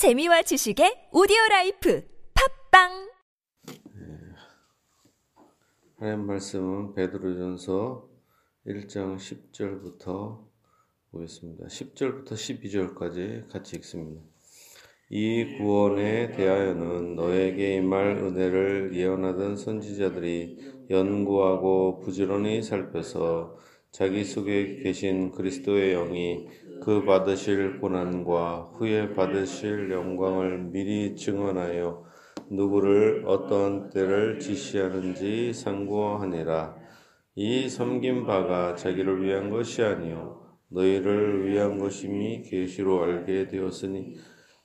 재미와 지식의 오디오 라이프 팟빵 하나님 말씀은 베드로전서 1장 10절부터 보겠습니다. 10절부터 12절까지 같이 읽습니다. 이 구원에 대하여는 너희에게 임할 은혜를 예언하던 선지자들이 연구하고 부지런히 살펴서 자기 속에 계신 그리스도의 영이 그 받으실 고난과 후에 받으실 영광을 미리 증언하여 누구를 어떤 때를 지시하는지 상고하니라. 이 섬긴 바가 자기를 위한 것이 아니요 너희를 위한 것임이 계시로 알게 되었으니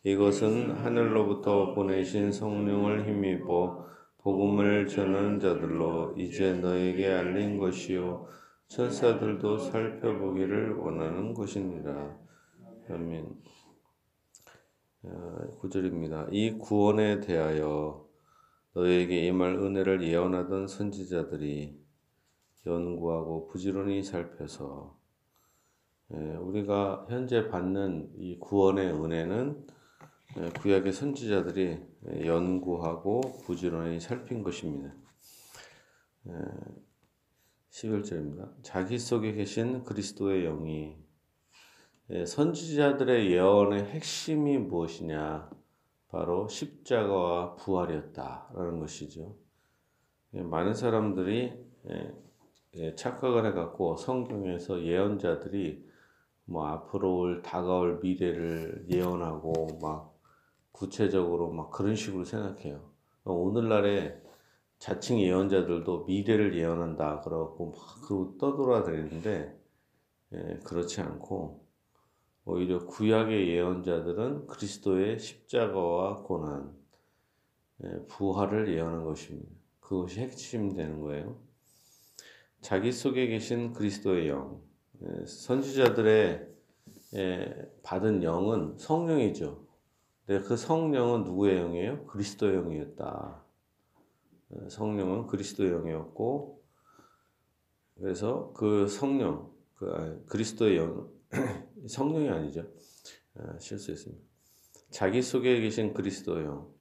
이것은 하늘로부터 보내신 성령을 힘입어 복음을 전하는 자들로 이제 너에게 알린 것이요 천사들도 살펴보기를 원하는 것이니라. 아멘. 9절입니다. 이 구원에 대하여 너에게 임할 은혜를 예언하던 선지자들이 연구하고 부지런히 살펴서 우리가 현재 받는 이 구원의 은혜는 구약의 선지자들이 연구하고 부지런히 살핀 것입니다. 11절입니다. 자기 속에 계신 그리스도의 영이 선지자들의 예언의 핵심이 무엇이냐? 바로 십자가와 부활이었다라는 것이죠. 많은 사람들이 착각을 해갖고 성경에서 예언자들이 뭐 앞으로 올 다가올 미래를 예언하고 막 구체적으로 막 그런 식으로 생각해요. 오늘날에 자칭 예언자들도 미래를 예언한다 그러고 막 그러고 떠돌아다니는데 예, 그렇지 않고 오히려 구약의 예언자들은 그리스도의 십자가와 고난, 예, 부활을 예언한 것입니다. 그것이 핵심되는 거예요. 자기 속에 계신 그리스도의 영, 예, 선지자들의 받은 영은 성령이죠. 그 성령은 누구의 영이에요? 그리스도의 영이었다. 성령은 그리스도의 영이었고 그래서 그 성령 그 그리스도의 영 성령이 아니죠 아, 실수했습니다. 자기 속에 계신 그리스도의 영.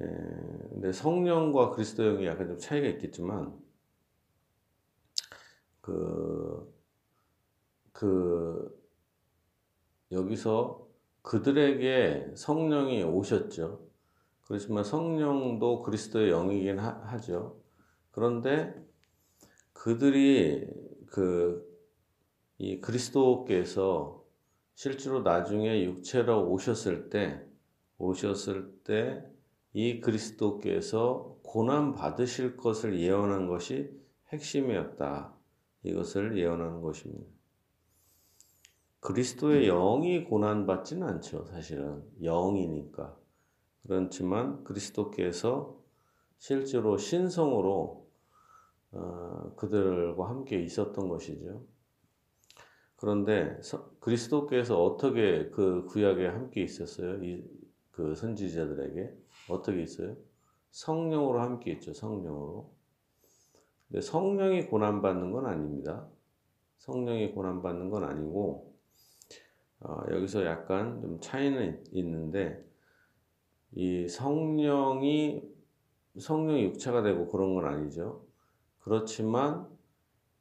예, 근데 성령과 그리스도 영이 약간 좀 차이가 있겠지만 그, 그, 여기서 그들에게 성령이 오셨죠. 그렇지만 성령도 그리스도의 영이긴 하, 죠 그런데 그들이 그 이 그리스도께서 실제로 나중에 육체로 오셨을 때 오셨을 때 이 그리스도께서 고난 받으실 것을 예언한 것이 핵심이었다. 이것을 예언하는 것입니다. 그리스도의 영이 고난 받지는 않죠, 사실은 영이니까. 그렇지만 그리스도께서 실제로 신성으로 어, 그들과 함께 있었던 것이죠. 그런데 그리스도께서 어떻게 그 구약에 함께 있었어요? 이, 그 선지자들에게 어떻게 있어요? 성령으로 함께 있죠. 성령으로. 근데 성령이 고난 받는 건 아닙니다. 성령이 고난 받는 건 아니고 어, 여기서 약간 좀 차이는 있는데 이 성령이 성령이 육체가 되고 그런 건 아니죠. 그렇지만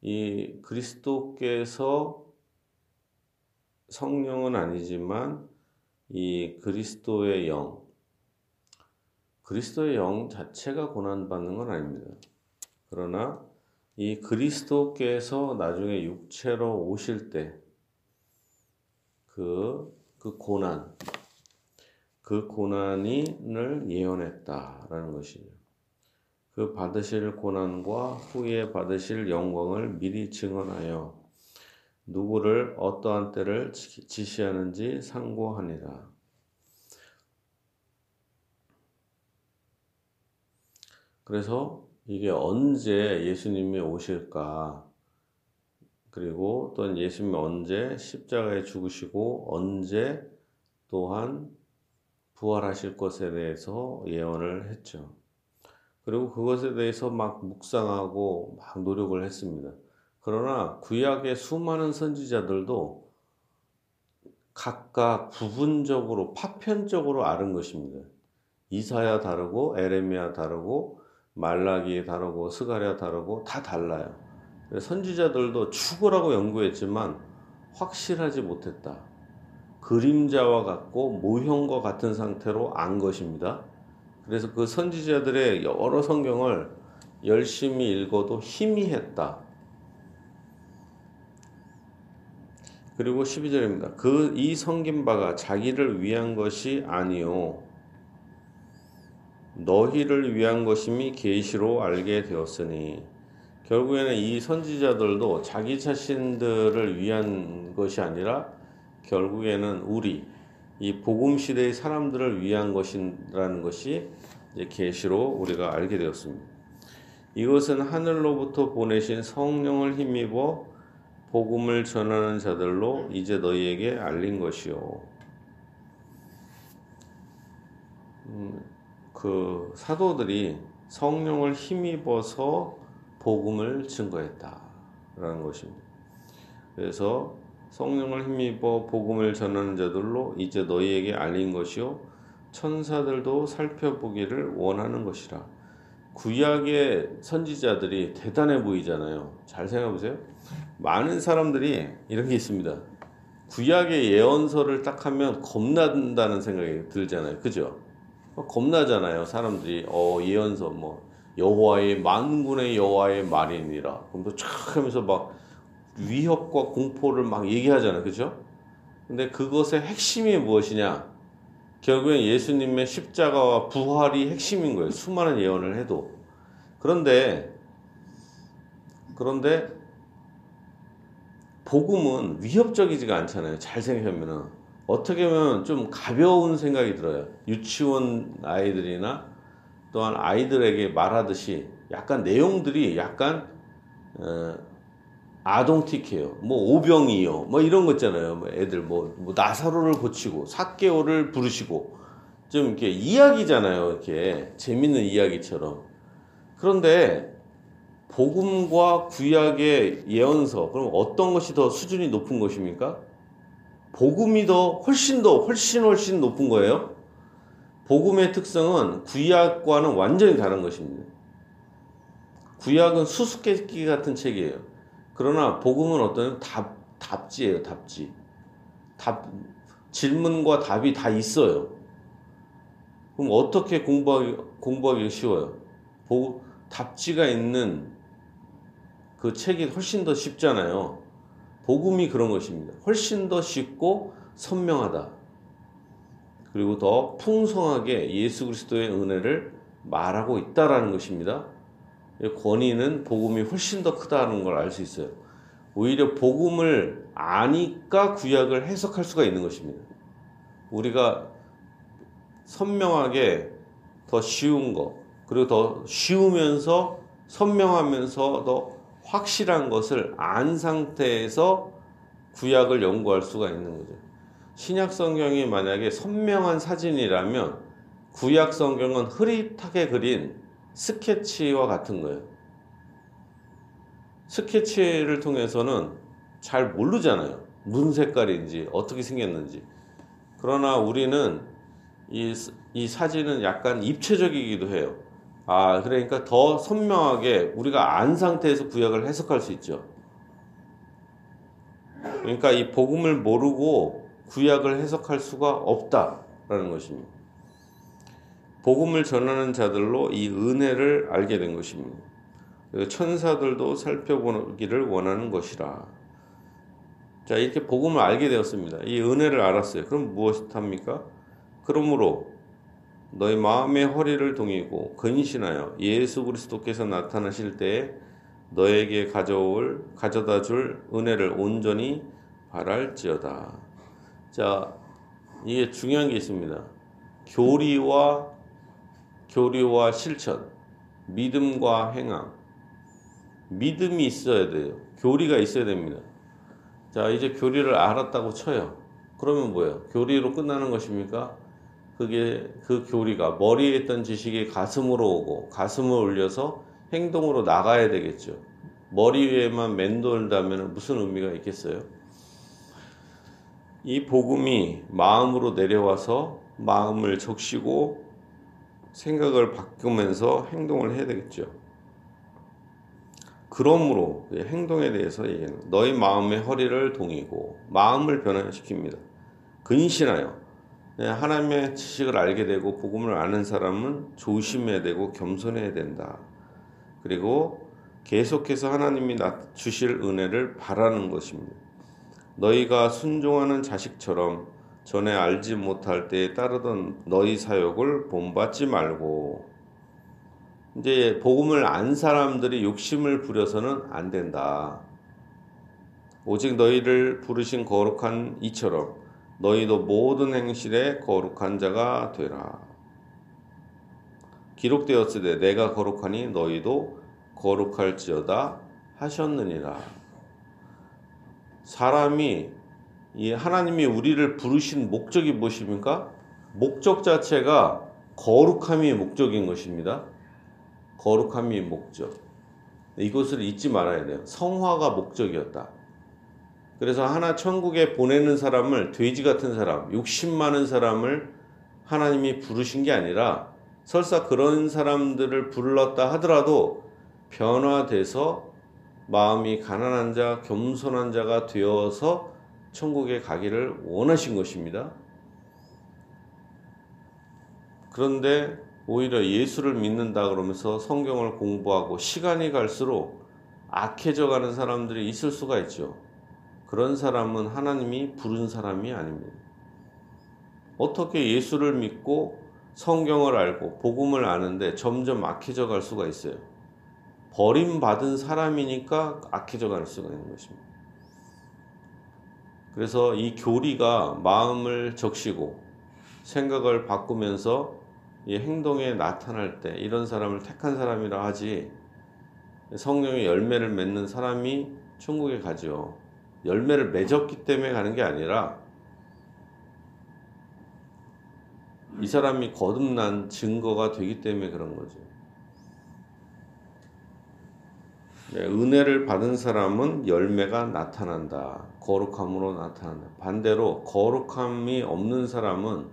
이 그리스도께서 성령은 아니지만 이 그리스도의 영, 그리스도의 영 자체가 고난받는 건 아닙니다. 그러나 이 그리스도께서 나중에 육체로 오실 때 그, 그 고난, 그 고난을 예언했다라는 것이죠. 그 받으실 고난과 후에 받으실 영광을 미리 증언하여 누구를 어떠한 때를 지시하는지 상고하니라. 그래서 이게 언제 예수님이 오실까? 그리고 또 예수님이 언제 십자가에 죽으시고 언제 또한 부활하실 것에 대해서 예언을 했죠. 그리고 그것에 대해서 막 묵상하고 막 노력을 했습니다. 그러나 구약의 수많은 선지자들도 각각 부분적으로 파편적으로 아는 것입니다. 이사야 다르고 에레미야 다르고 말라기 다르고 스가랴 다르고 다 달라요. 선지자들도 죽으라고 연구했지만 확실하지 못했다. 그림자와 같고 모형과 같은 상태로 안 것입니다. 그래서 그 선지자들의 여러 성경을 열심히 읽어도 희미했다. 그리고 12절입니다. 그 이 성긴 바가 자기를 위한 것이 아니요 너희를 위한 것임이 계시로 알게 되었으니 결국에는 이 선지자들도 자기 자신들을 위한 것이 아니라 결국에는 우리 이 복음 시대의 사람들을 위한 것이라는 것이 계시로 우리가 알게 되었습니다. 이것은 하늘로부터 보내신 성령을 힘입어 복음을 전하는 자들로 이제 너희에게 알린 것이요. 음, 그 사도들이 성령을 힘입어서 복음을 증거했다라는 것입니다. 그래서 성령을 힘입어 복음을 전하는 자들로 이제 너희에게 알린 것이요 천사들도 살펴보기를 원하는 것이라. 구약의 선지자들이 대단해 보이잖아요. 잘 생각해 보세요. 많은 사람들이 이런 게 있습니다. 구약의 예언서를 딱 하면 겁난다는 생각이 들잖아요. 그죠? 겁나잖아요. 사람들이 어 예언서 뭐 여호와의 만군의 여호와의 말이니라. 그럼 또촥 하면서 막 위협과 공포를 막 얘기하잖아요. 그죠? 근데 그것의 핵심이 무엇이냐? 결국엔 예수님의 십자가와 부활이 핵심인 거예요. 수많은 예언을 해도. 그런데, 그런데, 복음은 위협적이지가 않잖아요. 잘 생각하면은. 어떻게 보면 좀 가벼운 생각이 들어요. 유치원 아이들이나 또한 아이들에게 말하듯이 약간 내용들이 약간, 어, 아동틱해요. 뭐 오병이요. 뭐 이런 거 있잖아요. 뭐 애들 뭐, 뭐 나사로를 고치고 사개오를 부르시고 좀 이렇게 이야기잖아요. 이렇게 재밌는 이야기처럼. 그런데 복음과 구약의 예언서 그럼 어떤 것이 더 수준이 높은 것입니까? 복음이 더 훨씬 더 훨씬 훨씬 높은 거예요. 복음의 특성은 구약과는 완전히 다른 것입니다. 구약은 수수께끼 같은 책이에요. 그러나 복음은 어떤 답 답지예요, 답지. 답 질문과 답이 다 있어요. 그럼 어떻게 공부하기 공부하기 쉬워요? 보, 답지가 있는 그 책이 훨씬 더 쉽잖아요. 복음이 그런 것입니다. 훨씬 더 쉽고 선명하다. 그리고 더 풍성하게 예수 그리스도의 은혜를 말하고 있다라는 것입니다. 권위는 복음이 훨씬 더 크다는 걸 알 수 있어요. 오히려 복음을 아니까 구약을 해석할 수가 있는 것입니다. 우리가 선명하게 더 쉬운 거, 그리고 더 쉬우면서 선명하면서 더 확실한 것을 안 상태에서 구약을 연구할 수가 있는 거죠. 신약 성경이 만약에 선명한 사진이라면 구약 성경은 흐릿하게 그린 스케치와 같은 거예요. 스케치를 통해서는 잘 모르잖아요. 무슨 색깔인지, 어떻게 생겼는지. 그러나 우리는 이, 이 사진은 약간 입체적이기도 해요. 아, 그러니까 더 선명하게 우리가 안 상태에서 구약을 해석할 수 있죠. 그러니까 이 복음을 모르고 구약을 해석할 수가 없다라는 것입니다. 복음을 전하는 자들로 이 은혜를 알게 된 것입니다. 천사들도 살펴보기를 원하는 것이라. 자, 이렇게 복음을 알게 되었습니다. 이 은혜를 알았어요. 그럼 무엇합니까? 그러므로 너희 마음의 허리를 동이고 근신하여 예수 그리스도께서 나타나실 때에 너에게 가져올 가져다 줄 은혜를 온전히 바랄지어다. 자, 이게 중요한 게 있습니다. 교리와 교리와 실천, 믿음과 행함. 믿음이 있어야 돼요. 교리가 있어야 됩니다. 자, 이제 교리를 알았다고 쳐요. 그러면 뭐예요? 교리로 끝나는 것입니까? 그게 그 교리가 머리에 있던 지식이 가슴으로 오고 가슴을 올려서 행동으로 나가야 되겠죠. 머리 위에만 맴돌다면 무슨 의미가 있겠어요? 이 복음이 마음으로 내려와서 마음을 적시고 생각을 바꾸면서 행동을 해야 되겠죠. 그러므로 행동에 대해서 얘기하는 너희 마음의 허리를 동이고 마음을 변화시킵니다. 근신하여 네, 하나님의 지식을 알게 되고 복음을 아는 사람은 조심해야 되고 겸손해야 된다. 그리고 계속해서 하나님이 주실 은혜를 바라는 것입니다. 너희가 순종하는 자식처럼 전에 알지 못할 때에 따르던 너희 사역을 본받지 말고 이제 복음을 안 사람들이 욕심을 부려서는 안 된다. 오직 너희를 부르신 거룩한 이처럼 너희도 모든 행실에 거룩한 자가 되라. 기록되었으되 내가 거룩하니 너희도 거룩할지어다 하셨느니라. 사람이 이 하나님이 우리를 부르신 목적이 무엇입니까? 목적 자체가 거룩함이 목적인 것입니다. 거룩함이 목적. 이것을 잊지 말아야 돼요. 성화가 목적이었다. 그래서 하나 천국에 보내는 사람을 돼지 같은 사람, 욕심 많은 사람을 하나님이 부르신 게 아니라 설사 그런 사람들을 불렀다 하더라도 변화돼서 마음이 가난한 자, 겸손한 자가 되어서 천국에 가기를 원하신 것입니다. 그런데 오히려 예수를 믿는다 그러면서 성경을 공부하고 시간이 갈수록 악해져 가는 사람들이 있을 수가 있죠. 그런 사람은 하나님이 부른 사람이 아닙니다. 어떻게 예수를 믿고 성경을 알고 복음을 아는데 점점 악해져 갈 수가 있어요. 버림받은 사람이니까 악해져 갈 수가 있는 것입니다. 그래서 이 교리가 마음을 적시고 생각을 바꾸면서 이 행동에 나타날 때 이런 사람을 택한 사람이라 하지 성령의 열매를 맺는 사람이 천국에 가죠. 열매를 맺었기 때문에 가는 게 아니라 이 사람이 거듭난 증거가 되기 때문에 그런 거죠. 네, 은혜를 받은 사람은 열매가 나타난다. 거룩함으로 나타난다. 반대로 거룩함이 없는 사람은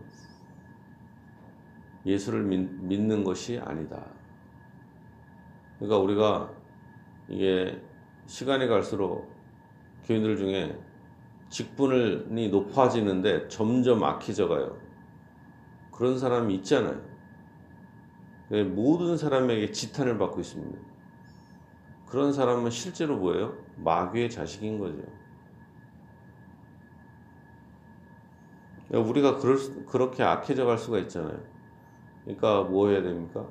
예수를 믿, 는 것이 아니다. 그러니까 우리가 이게 시간이 갈수록 교인들 중에 직분이 높아지는데 점점 악해져 가요. 그런 사람이 있잖아요. 모든 사람에게 지탄을 받고 있습니다. 그런 사람은 실제로 뭐예요? 마귀의 자식인 거죠. 우리가 그럴, 그렇게 악해져 갈 수가 있잖아요. 그러니까 뭐 해야 됩니까?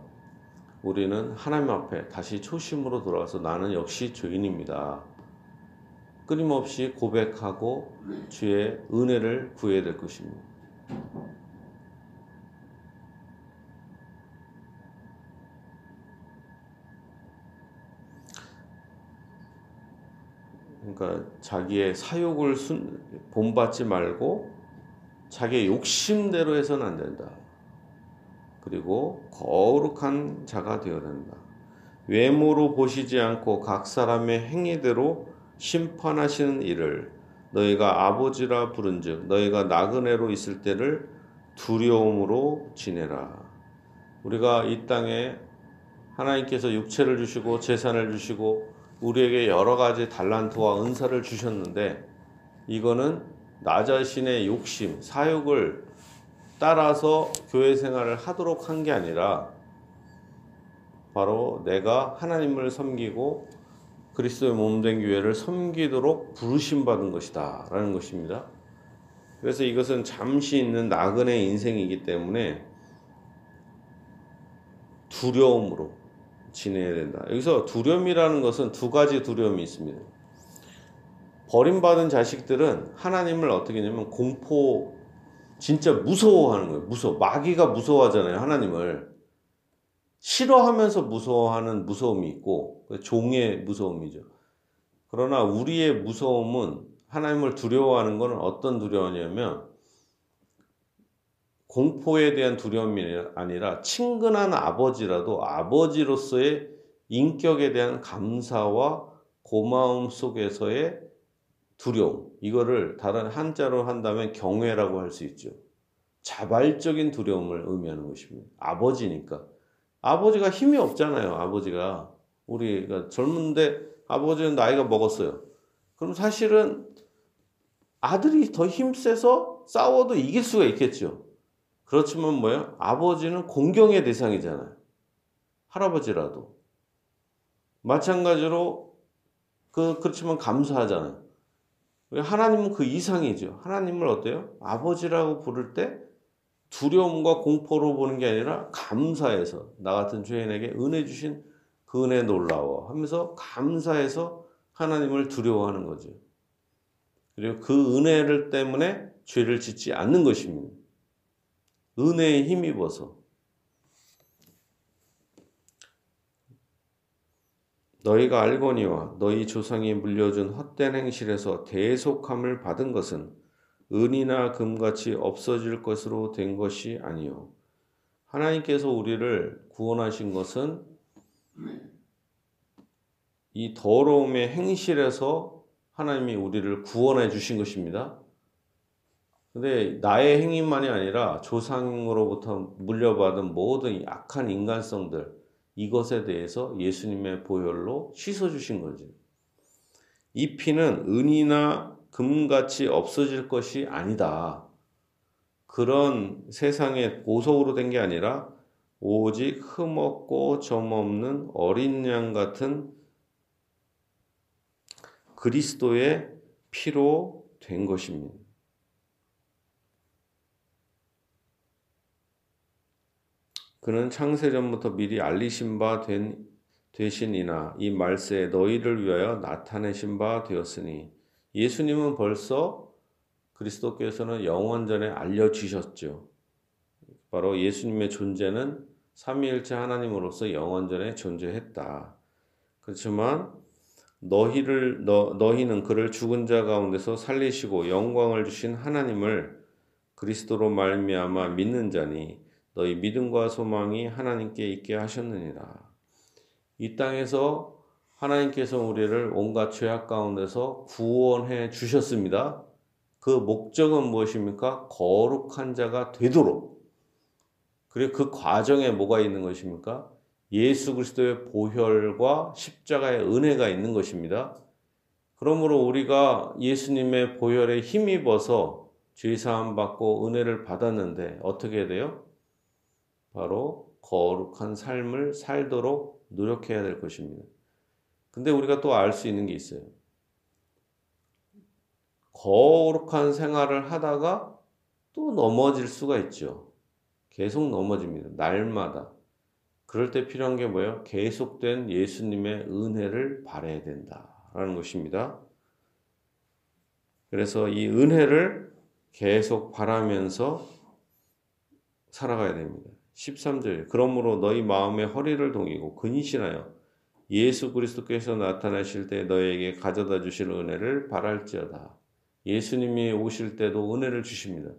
우리는 하나님 앞에 다시 초심으로 돌아가서 나는 역시 죄인입니다. 끊임없이 고백하고 주의 은혜를 구해야 될 것입니다. 그러니까 자기의 사욕을 순, 본받지 말고 자기의 욕심대로 해서는 안 된다. 그리고 거룩한 자가 되어야 된다. 외모로 보시지 않고 각 사람의 행위대로 심판하시는 일을 너희가 아버지라 부른즉 너희가 나그네로 있을 때를 두려움으로 지내라. 우리가 이 땅에 하나님께서 육체를 주시고 재산을 주시고 우리에게 여러 가지 달란트와 은사를 주셨는데 이거는 나 자신의 욕심, 사욕을 따라서 교회 생활을 하도록 한 게 아니라 바로 내가 하나님을 섬기고 그리스도의 몸된 교회를 섬기도록 부르심 받은 것이다 라는 것입니다. 그래서 이것은 잠시 있는 나그네 인생이기 때문에 두려움으로 지내야 된다. 여기서 두려움이라는 것은 두 가지 두려움이 있습니다. 버림받은 자식들은 하나님을 어떻게 하냐면 공포, 진짜 무서워하는 거예요. 무서워. 마귀가 무서워하잖아요. 하나님을. 싫어하면서 무서워하는 무서움이 있고, 종의 무서움이죠. 그러나 우리의 무서움은 하나님을 두려워하는 것은 어떤 두려움이냐면, 공포에 대한 두려움이 아니라 친근한 아버지라도 아버지로서의 인격에 대한 감사와 고마움 속에서의 두려움. 이거를 다른 한자로 한다면 경외라고 할 수 있죠. 자발적인 두려움을 의미하는 것입니다. 아버지니까. 아버지가 힘이 없잖아요. 아버지가. 우리가 젊은데 아버지는 나이가 먹었어요. 그럼 사실은 아들이 더 힘세서 싸워도 이길 수가 있겠죠. 그렇지만 뭐예요? 아버지는 공경의 대상이잖아요. 할아버지라도. 마찬가지로 그 그렇지만 감사하잖아요. 하나님은 그 이상이죠. 하나님을 어때요? 아버지라고 부를 때 두려움과 공포로 보는 게 아니라 감사해서 나 같은 죄인에게 은혜 주신 그 은혜 놀라워 하면서 감사해서 하나님을 두려워하는 거죠. 그리고 그 은혜를 때문에 죄를 짓지 않는 것입니다. 은혜에 힘입어서 너희가 알거니와 너희 조상이 물려준 헛된 행실에서 대속함을 받은 것은 은이나 금같이 없어질 것으로 된 것이 아니요 하나님께서 우리를 구원하신 것은 이 더러움의 행실에서 하나님이 우리를 구원해 주신 것입니다. 근데 나의 행위만이 아니라 조상으로부터 물려받은 모든 악한 인간성들 이것에 대해서 예수님의 보혈로 씻어 주신 거지. 이 피는 은이나 금같이 없어질 것이 아니다. 그런 세상의 보석으로 된 게 아니라 오직 흠없고 점없는 어린 양 같은 그리스도의 피로 된 것입니다. 그는 창세전부터 미리 알리신 바 된, 되시니나 이 말세에 너희를 위하여 나타내신 바 되었으니 예수님은 벌써 그리스도께서는 영원 전에 알려주셨죠. 바로 예수님의 존재는 삼위일체 하나님으로서 영원 전에 존재했다. 그렇지만 너희를 너, 너희는 그를 죽은 자 가운데서 살리시고 영광을 주신 하나님을 그리스도로 말미암아 믿는 자니 너희 믿음과 소망이 하나님께 있게 하셨느니라. 이 땅에서 하나님께서 우리를 온갖 죄악 가운데서 구원해 주셨습니다. 그 목적은 무엇입니까? 거룩한 자가 되도록. 그리고 그 과정에 뭐가 있는 것입니까? 예수 그리스도의 보혈과 십자가의 은혜가 있는 것입니다. 그러므로 우리가 예수님의 보혈에 힘입어서 죄 사함 받고 은혜를 받았는데 어떻게 돼요? 바로 거룩한 삶을 살도록 노력해야 될 것입니다. 근데 우리가 또 알 수 있는 게 있어요. 거룩한 생활을 하다가 또 넘어질 수가 있죠. 계속 넘어집니다. 날마다. 그럴 때 필요한 게 뭐예요? 계속된 예수님의 은혜를 바라야 된다라는 것입니다. 그래서 이 은혜를 계속 바라면서 살아가야 됩니다. 13절 그러므로 너희 마음의 허리를 동이고 근신하여 예수 그리스도께서 나타나실 때 너에게 가져다 주실 은혜를 바랄지어다. 예수님이 오실 때도 은혜를 주십니다.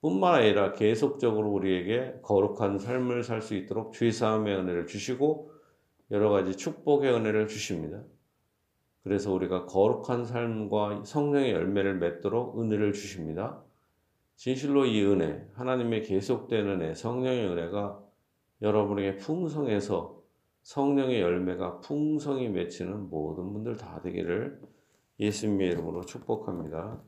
뿐만 아니라 계속적으로 우리에게 거룩한 삶을 살 수 있도록 죄사함의 은혜를 주시고 여러 가지 축복의 은혜를 주십니다. 그래서 우리가 거룩한 삶과 성령의 열매를 맺도록 은혜를 주십니다. 진실로 이 은혜, 하나님의 계속된 은혜, 성령의 은혜가 여러분에게 풍성해서 성령의 열매가 풍성히 맺히는 모든 분들 다 되기를 예수님의 이름으로 축복합니다.